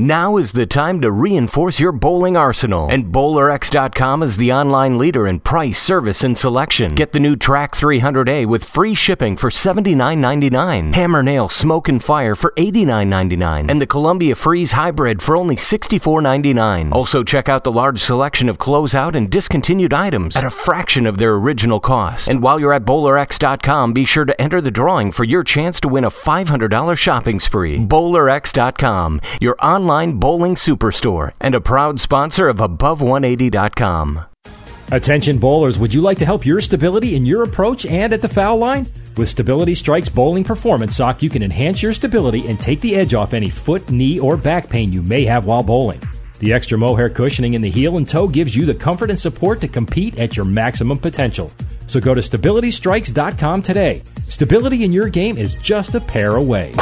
Now is the time to reinforce your bowling arsenal, and BowlerX.com is the online leader in price, service, and selection. Get the new Track 300A with free shipping for $79.99, Hammer Nail Smoke and Fire for $89.99, and the Columbia Freeze Hybrid for only $64.99. Also, check out the large selection of closeout and discontinued items at a fraction of their original cost. And while you're at BowlerX.com, be sure to enter the drawing for your chance to win a $500 shopping spree. BowlerX.com, your online online bowling superstore and a proud sponsor of Above180.com. Attention bowlers, would you like to help your stability in your approach and at the foul line? With Stability Strikes Bowling Performance Sock, you can enhance your stability and take the edge off any foot, knee, or back pain you may have while bowling. The extra mohair cushioning in the heel and toe gives you the comfort and support to compete at your maximum potential. So go to StabilityStrikes.com today. Stability in your game is just a pair away.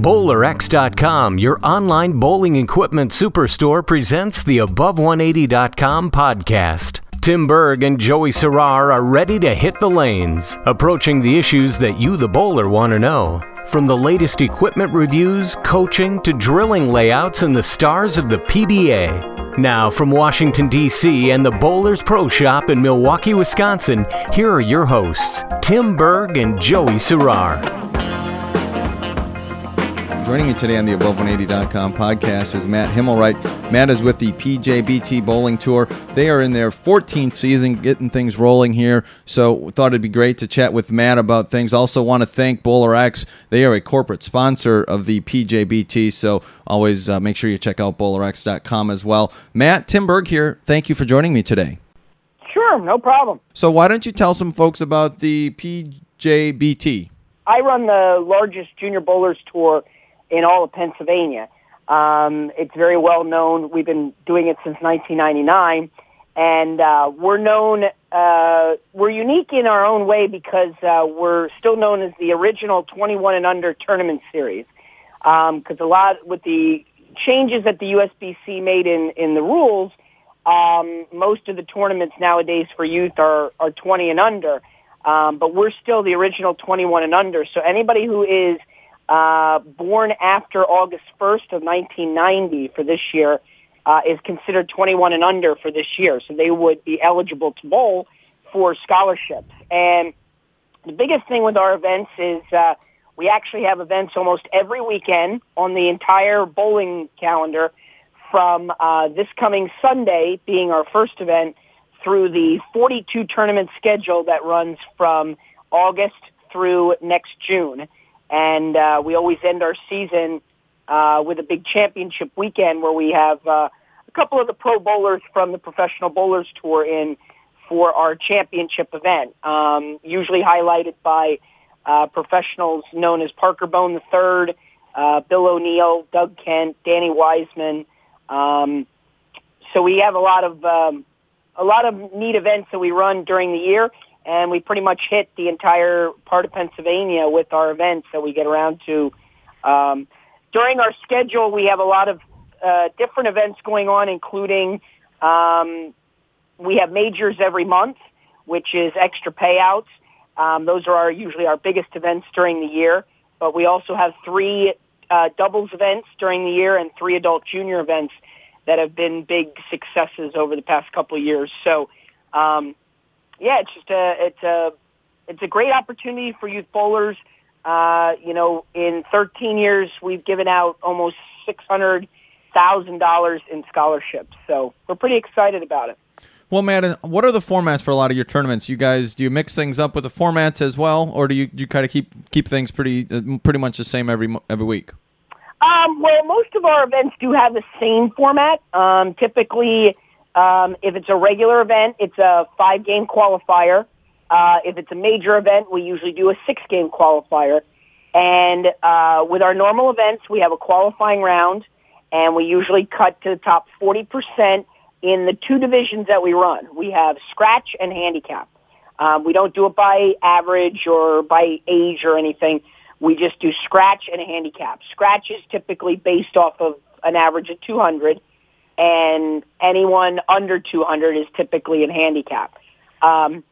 BowlerX.com, your online bowling equipment superstore, presents the Above180.com podcast. Tim Berg and Joey Serrar are ready to hit the lanes, approaching the issues that you, the bowler, want to know. From the latest equipment reviews, coaching, to drilling layouts and the stars of the PBA. Now, from Washington, D.C. and the Bowlers Pro Shop in Milwaukee, Wisconsin, here are your hosts, Tim Berg and Joey Serrar. Joining me today on the Above180.com podcast is Matt Himmelreich. Matt is with the PJBT Bowling Tour. They are in their 14th season, getting things rolling here. So we thought it'd be great to chat with Matt about things. Also want to thank Bowler X. They are a corporate sponsor of the PJBT. So always uh, make sure you check out bowlerx.com as well. Matt, Tim Berg here. Thank you for joining me today. Sure, no problem. So why don't you tell some folks about the PJBT? I run the largest junior bowlers tour in all of Pennsylvania. Um, it's very well known. We've been doing it since 1999, and uh, we're known. Uh, we're unique in our own way because uh, we're still known as the original 21 and under tournament series. Because um, a lot with the changes that the USBC made in in the rules, um, most of the tournaments nowadays for youth are are 20 and under. Um, but we're still the original 21 and under. So anybody who is uh, born after August 1st of 1990 for this year uh, is considered 21 and under for this year. So they would be eligible to bowl for scholarships. And the biggest thing with our events is uh, we actually have events almost every weekend on the entire bowling calendar from uh, this coming Sunday being our first event through the 42 tournament schedule that runs from August through next June. And uh, we always end our season uh, with a big championship weekend where we have uh, a couple of the pro bowlers from the Professional Bowlers Tour in for our championship event, um, usually highlighted by uh, professionals known as Parker Bohn III, uh, Bill O'Neill, Doug Kent, Danny Wiseman. Um, so we have a lot of um, a lot of neat events that we run during the year, and we pretty much hit the entire part of Pennsylvania with our events that we get around to. Um, during our schedule, we have a lot of uh, different events going on, including um, we have majors every month, which is extra payouts. Um, those are our, usually our biggest events during the year. But we also have three uh, doubles events during the year and three adult junior events that have been big successes over the past couple of years. So um, yeah, it's just a it's a it's a great opportunity for youth bowlers. Uh, you know, in 13 years, we've given out almost six hundred thousand dollars in scholarships. So we're pretty excited about it. Well, Matt, what are the formats for a lot of your tournaments? You guys do you mix things up with the formats as well, or do you do you kind of keep keep things pretty uh, pretty much the same every every week? Um, well, most of our events do have the same format. Um, typically, um, if it's a regular event, it's a five-game qualifier. Uh, if it's a major event, we usually do a six-game qualifier. And uh, with our normal events, we have a qualifying round, and we usually cut to the top 40% in the two divisions that we run. We have scratch and handicap. Um, we don't do it by average or by age or anything. We just do scratch and handicap. Scratch is typically based off of an average of 200 and anyone under 200 is typically in handicap. Um,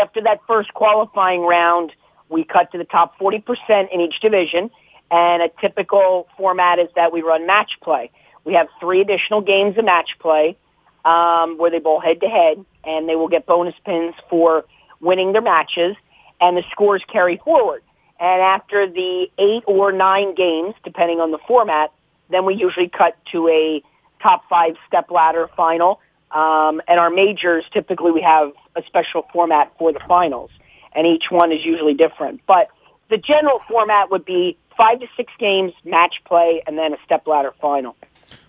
after that first qualifying round, we cut to the top 40% in each division, And a typical format is that we run match play. We have three additional games of match play um, where they bowl head to head, and they will get bonus pins for winning their matches, and the scores carry forward. And after the eight or nine games, depending on the format, then we usually cut to a top five step ladder final. Um, and our majors, typically we have a special format for the finals, and each one is usually different. But the general format would be five to six games, match play, and then a step ladder final.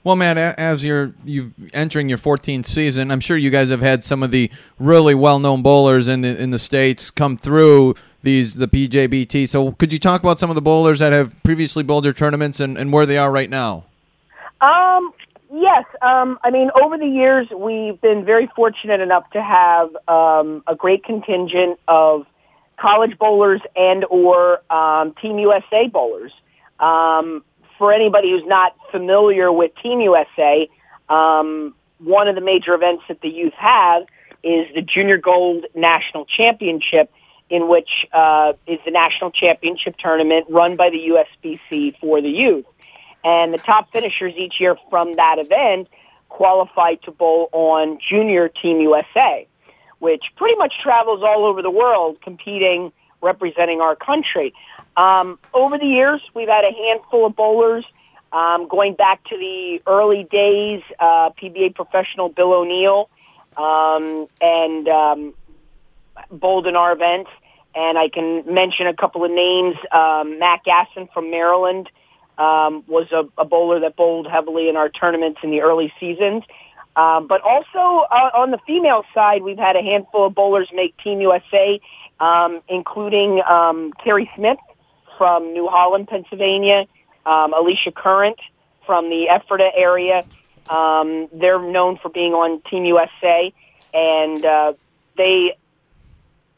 Well, Matt, as you're you entering your 14th season, I'm sure you guys have had some of the really well-known bowlers in the in the states come through these the PJBT. So, could you talk about some of the bowlers that have previously bowled your tournaments and, and where they are right now? Um, yes. Um, I mean, over the years, we've been very fortunate enough to have um, a great contingent of college bowlers and or um, Team USA bowlers. Um, for anybody who's not familiar with Team USA, um, one of the major events that the youth have is the Junior Gold National Championship, in which uh, is the national championship tournament run by the USBC for the youth. And the top finishers each year from that event qualify to bowl on Junior Team USA, which pretty much travels all over the world competing, representing our country. Um, over the years, we've had a handful of bowlers um, going back to the early days, uh, PBA professional Bill O'Neill um, and um, bowled in our events. And I can mention a couple of names. Um, Matt Gasson from Maryland um, was a, a bowler that bowled heavily in our tournaments in the early seasons. Um, but also uh, on the female side, we've had a handful of bowlers make Team USA, um, including um, Kerry Smith from New Holland, Pennsylvania, um, Alicia Current from the Ephrata area. Um, they're known for being on Team USA, and uh, they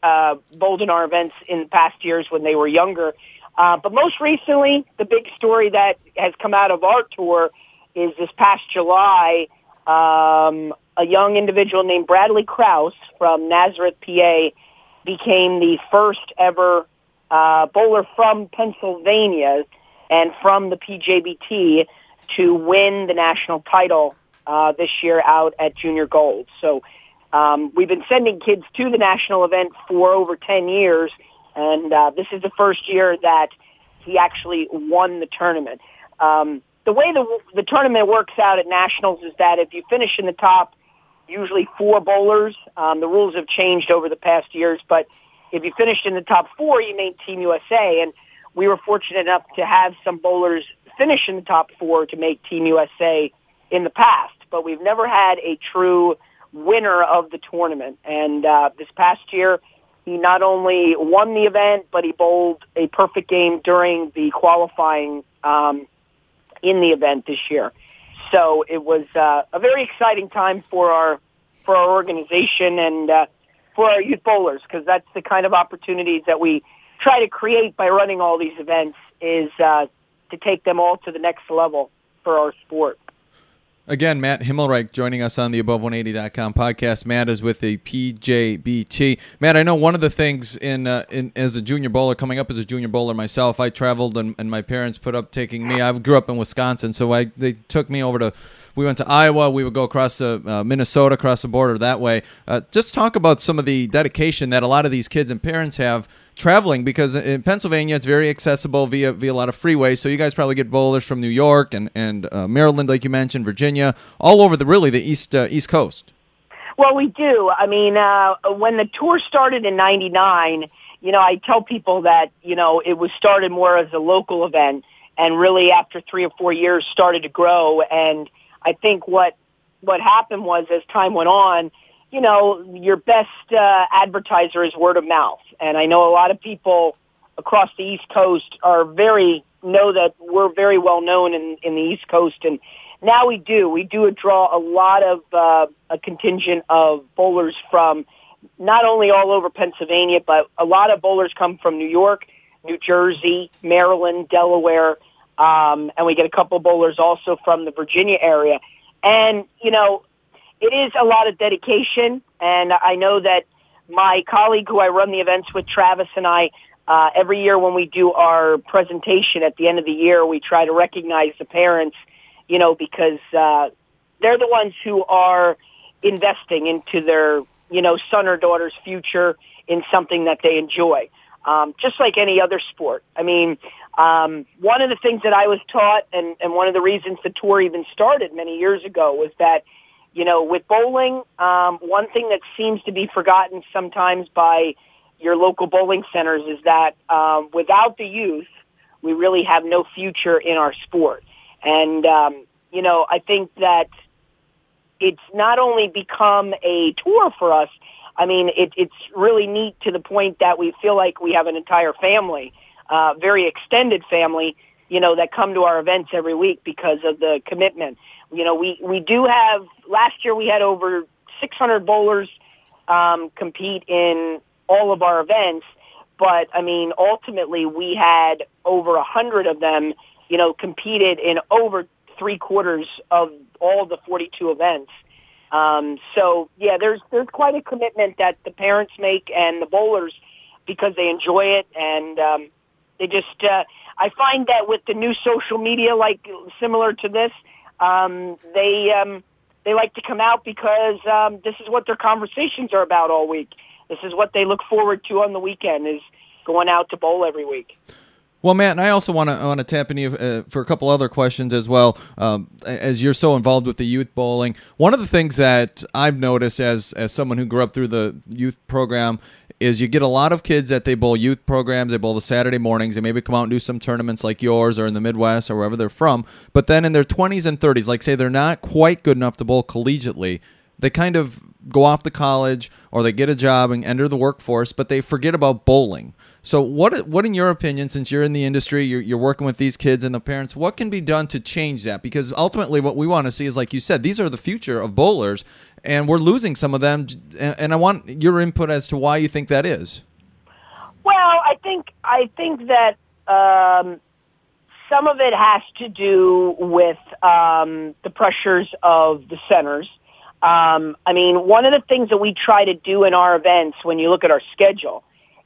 uh, bowled in our events in past years when they were younger. Uh, but most recently, the big story that has come out of our tour is this past July, um, a young individual named Bradley Kraus from Nazareth, PA, became the first ever uh, bowler from Pennsylvania and from the PJBT to win the national title uh, this year out at Junior Gold. So um, we've been sending kids to the national event for over 10 years, and uh, this is the first year that he actually won the tournament. Um, the way the, the tournament works out at nationals is that if you finish in the top, usually four bowlers, um, the rules have changed over the past years, but if you finished in the top four, you made Team USA. And we were fortunate enough to have some bowlers finish in the top four to make Team USA in the past. But we've never had a true winner of the tournament. And uh, this past year, he not only won the event, but he bowled a perfect game during the qualifying um, in the event this year. So it was uh, a very exciting time for our for our organization, and uh, for our youth bowlers because that's the kind of opportunities that we try to create by running all these events is uh, to take them all to the next level for our sport. Again, Matt Himmelreich joining us on the Above180.com podcast. Matt is with the PJBT. Matt, I know one of the things in, uh, in as a junior bowler, coming up as a junior bowler myself, I traveled and, and my parents put up taking me. I grew up in Wisconsin, so I they took me over to we went to Iowa. We would go across the uh, Minnesota, across the border that way. Uh, just talk about some of the dedication that a lot of these kids and parents have traveling because in Pennsylvania it's very accessible via via a lot of freeways. So you guys probably get bowlers from New York and and uh, Maryland, like you mentioned, Virginia, all over the really the east uh, east coast. Well, we do. I mean, uh, when the tour started in '99, you know, I tell people that you know it was started more as a local event, and really after three or four years started to grow and I think what what happened was as time went on, you know, your best uh, advertiser is word of mouth, and I know a lot of people across the East Coast are very know that we're very well known in in the East Coast, and now we do. We do draw a lot of uh, a contingent of bowlers from not only all over Pennsylvania, but a lot of bowlers come from New York, New Jersey, Maryland, Delaware, um, and we get a couple bowlers also from the Virginia area. And, you know, it is a lot of dedication. And I know that my colleague who I run the events with, Travis, and I, uh, every year when we do our presentation at the end of the year, we try to recognize the parents, you know, because uh, they're the ones who are investing into their, you know, son or daughter's future in something that they enjoy. Um, just like any other sport. I mean, um, one of the things that I was taught, and, and one of the reasons the tour even started many years ago, was that, you know, with bowling, um, one thing that seems to be forgotten sometimes by your local bowling centers is that um, without the youth, we really have no future in our sport. And um, you know, I think that it's not only become a tour for us. I mean, it, it's really neat to the point that we feel like we have an entire family, uh, very extended family, you know, that come to our events every week because of the commitment. You know, we, we do have, last year we had over 600 bowlers um, compete in all of our events, but I mean, ultimately we had over a hundred of them, you know, competed in over three quarters of all the 42 events. Um, so yeah, there's there's quite a commitment that the parents make and the bowlers because they enjoy it and um, they just. Uh, I find that with the new social media, like similar to this, um, they um, they like to come out because um, this is what their conversations are about all week. This is what they look forward to on the weekend is going out to bowl every week. Well, Matt, and I also want to want to tap into you uh, for a couple other questions as well. Um, as you're so involved with the youth bowling, one of the things that I've noticed as as someone who grew up through the youth program is you get a lot of kids that they bowl youth programs, they bowl the Saturday mornings, they maybe come out and do some tournaments like yours or in the Midwest or wherever they're from. But then in their 20s and 30s, like say they're not quite good enough to bowl collegiately, they kind of go off to college or they get a job and enter the workforce, but they forget about bowling. So, what what in your opinion, since you're in the industry, you're, you're working with these kids and the parents, what can be done to change that? Because ultimately, what we want to see is, like you said, these are the future of bowlers, and we're losing some of them. And I want your input as to why you think that is. Well, I think I think that um, some of it has to do with um, the pressures of the centers. Um, I mean, one of the things that we try to do in our events, when you look at our schedule,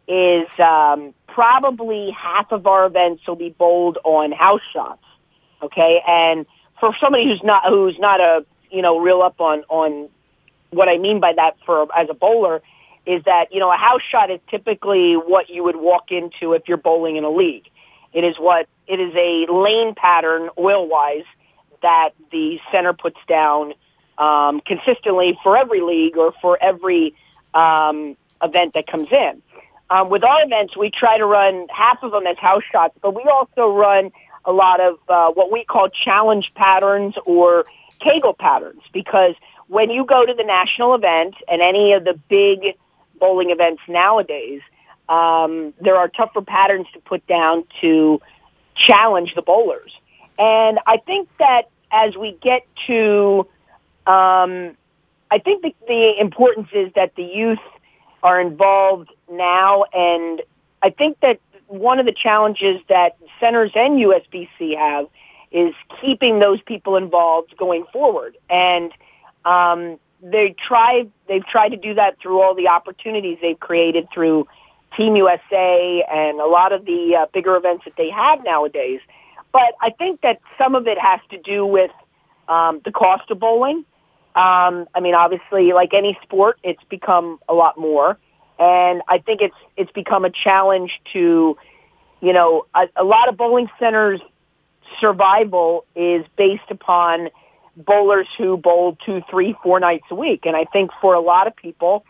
is um, probably half of our events will be bowled on house shots. Okay, and for somebody who's not who's not a you know real up on on what I mean by that for as a bowler is that you know a house shot is typically what you would walk into if you're bowling in a league. It is what it is a lane pattern oil wise that the center puts down um, consistently for every league or for every um, event that comes in. Um, with our events, we try to run half of them as house shots, but we also run a lot of uh, what we call challenge patterns or Kegel patterns because when you go to the national event and any of the big bowling events nowadays, um, there are tougher patterns to put down to challenge the bowlers. And I think that as we get to, um, I think the, the importance is that the youth are involved now. And I think that one of the challenges that centers and USBC have is keeping those people involved going forward. And um, they try they've tried to do that through all the opportunities they've created through Team USA and a lot of the uh, bigger events that they have nowadays. But I think that some of it has to do with um, the cost of bowling. Um, I mean, obviously, like any sport, it's become a lot more, and I think it's it's become a challenge to, you know, a, a lot of bowling centers' survival is based upon bowlers who bowl two, three, four nights a week, and I think for a lot of people,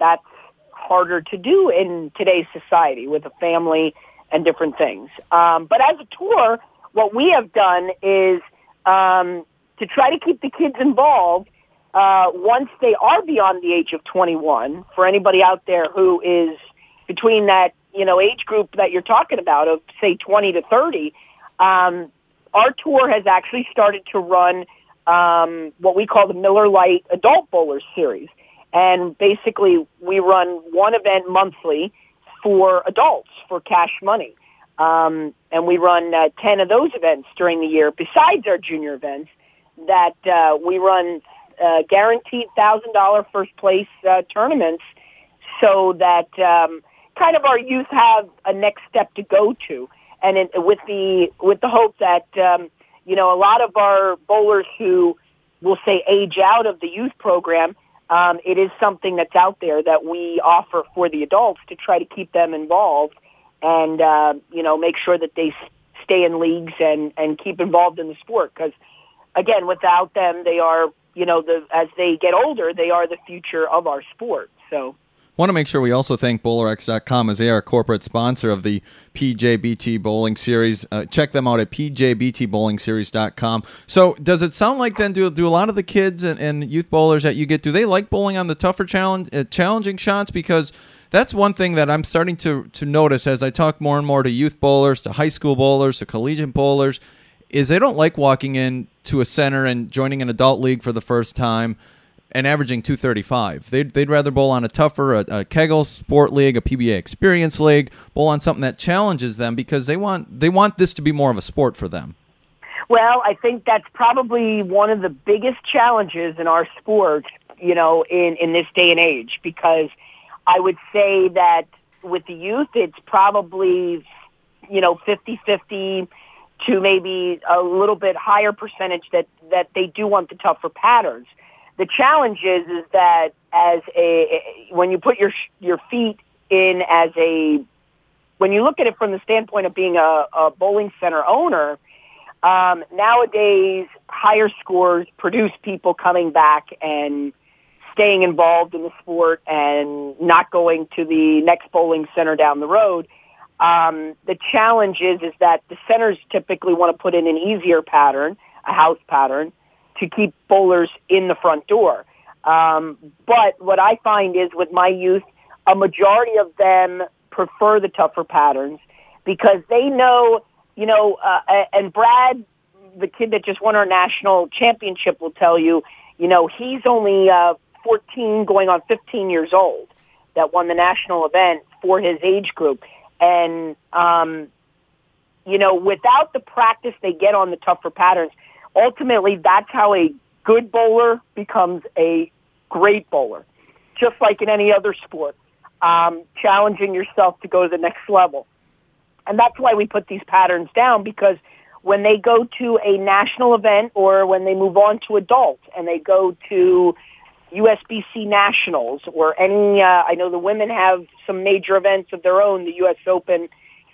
that's harder to do in today's society with a family and different things. Um, but as a tour, what we have done is um, to try to keep the kids involved uh, once they are beyond the age of 21, for anybody out there who is between that, you know, age group that you're talking about of say 20 to 30, um, our tour has actually started to run um, what we call the Miller Lite Adult Bowlers Series. And basically, we run one event monthly for adults for cash money. Um, and we run uh, 10 of those events during the year besides our junior events that uh, we run uh, guaranteed thousand dollar first place uh, tournaments, so that um, kind of our youth have a next step to go to, and it, with the with the hope that um, you know a lot of our bowlers who will say age out of the youth program, um, it is something that's out there that we offer for the adults to try to keep them involved and uh, you know make sure that they stay in leagues and and keep involved in the sport. Because again without them they are you know the as they get older they are the future of our sport so Want to make sure we also thank BowlerX.com as they are a corporate sponsor of the PJBT Bowling Series. Uh, check them out at PJBTBowlingSeries.com. So, does it sound like then do, do a lot of the kids and, and youth bowlers that you get do they like bowling on the tougher challenge uh, challenging shots because that's one thing that I'm starting to to notice as I talk more and more to youth bowlers, to high school bowlers, to collegiate bowlers, is they don't like walking in to a center and joining an adult league for the first time and averaging 235. They'd, they'd rather bowl on a tougher, a, a Kegel Sport League, a PBA Experience League, bowl on something that challenges them because they want they want this to be more of a sport for them. Well, I think that's probably one of the biggest challenges in our sport, you know, in, in this day and age, because I would say that with the youth, it's probably, you know, 50-50 to maybe a little bit higher percentage that, that they do want the tougher patterns. The challenge is is that as a when you put your your feet in as a when you look at it from the standpoint of being a, a bowling center owner, um, nowadays higher scores produce people coming back and staying involved in the sport and not going to the next bowling center down the road. Um, the challenge is is that the centers typically want to put in an easier pattern, a house pattern, to keep bowlers in the front door. Um, but what I find is with my youth, a majority of them prefer the tougher patterns because they know, you know, uh, and Brad, the kid that just won our national championship, will tell you, you know, he's only uh, 14 going on 15 years old that won the national event for his age group. And, um, you know, without the practice they get on the tougher patterns, ultimately that's how a good bowler becomes a great bowler, just like in any other sport, um, challenging yourself to go to the next level. And that's why we put these patterns down because when they go to a national event or when they move on to adult and they go to USBC Nationals or any, uh, I know the women have some major events of their own, the US Open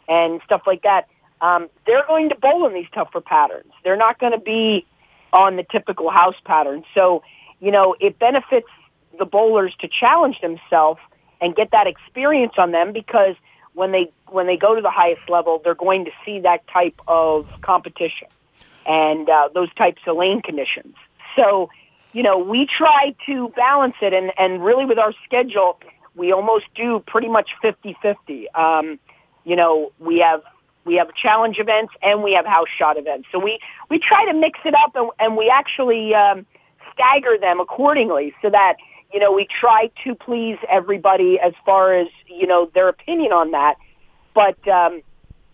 and stuff like that um, they're going to bowl in these tougher patterns. They're not going to be on the typical house pattern. So, you know, it benefits the bowlers to challenge themselves and get that experience on them because when they when they go to the highest level, they're going to see that type of competition and uh, those types of lane conditions. So, you know, we try to balance it, and and really with our schedule, we almost do pretty much 50-50. Um, you know, we have we have challenge events and we have house shot events. So we, we try to mix it up and, and we actually um, stagger them accordingly so that, you know, we try to please everybody as far as, you know, their opinion on that. But um,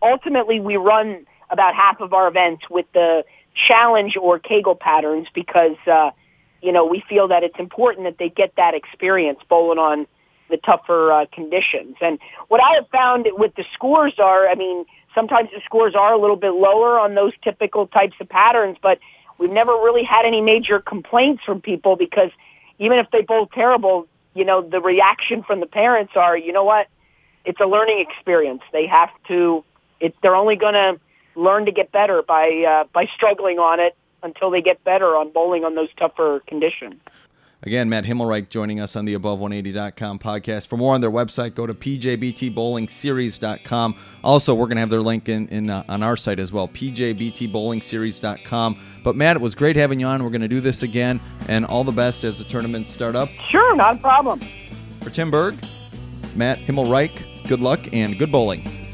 ultimately we run about half of our events with the challenge or Kegel patterns because, uh, you know, we feel that it's important that they get that experience bowling on the tougher uh, conditions. And what I have found with the scores are, I mean, Sometimes the scores are a little bit lower on those typical types of patterns, but we've never really had any major complaints from people because even if they bowl terrible, you know, the reaction from the parents are, you know what, it's a learning experience. They have to, it, they're only going to learn to get better by uh, by struggling on it until they get better on bowling on those tougher conditions. Again, Matt Himmelreich joining us on the Above180.com podcast. For more on their website, go to pjbtbowlingseries.com. Also, we're going to have their link in, in uh, on our site as well, pjbtbowlingseries.com. But Matt, it was great having you on. We're going to do this again, and all the best as the tournaments start up. Sure, not a problem. For Tim Berg, Matt Himmelreich, good luck and good bowling.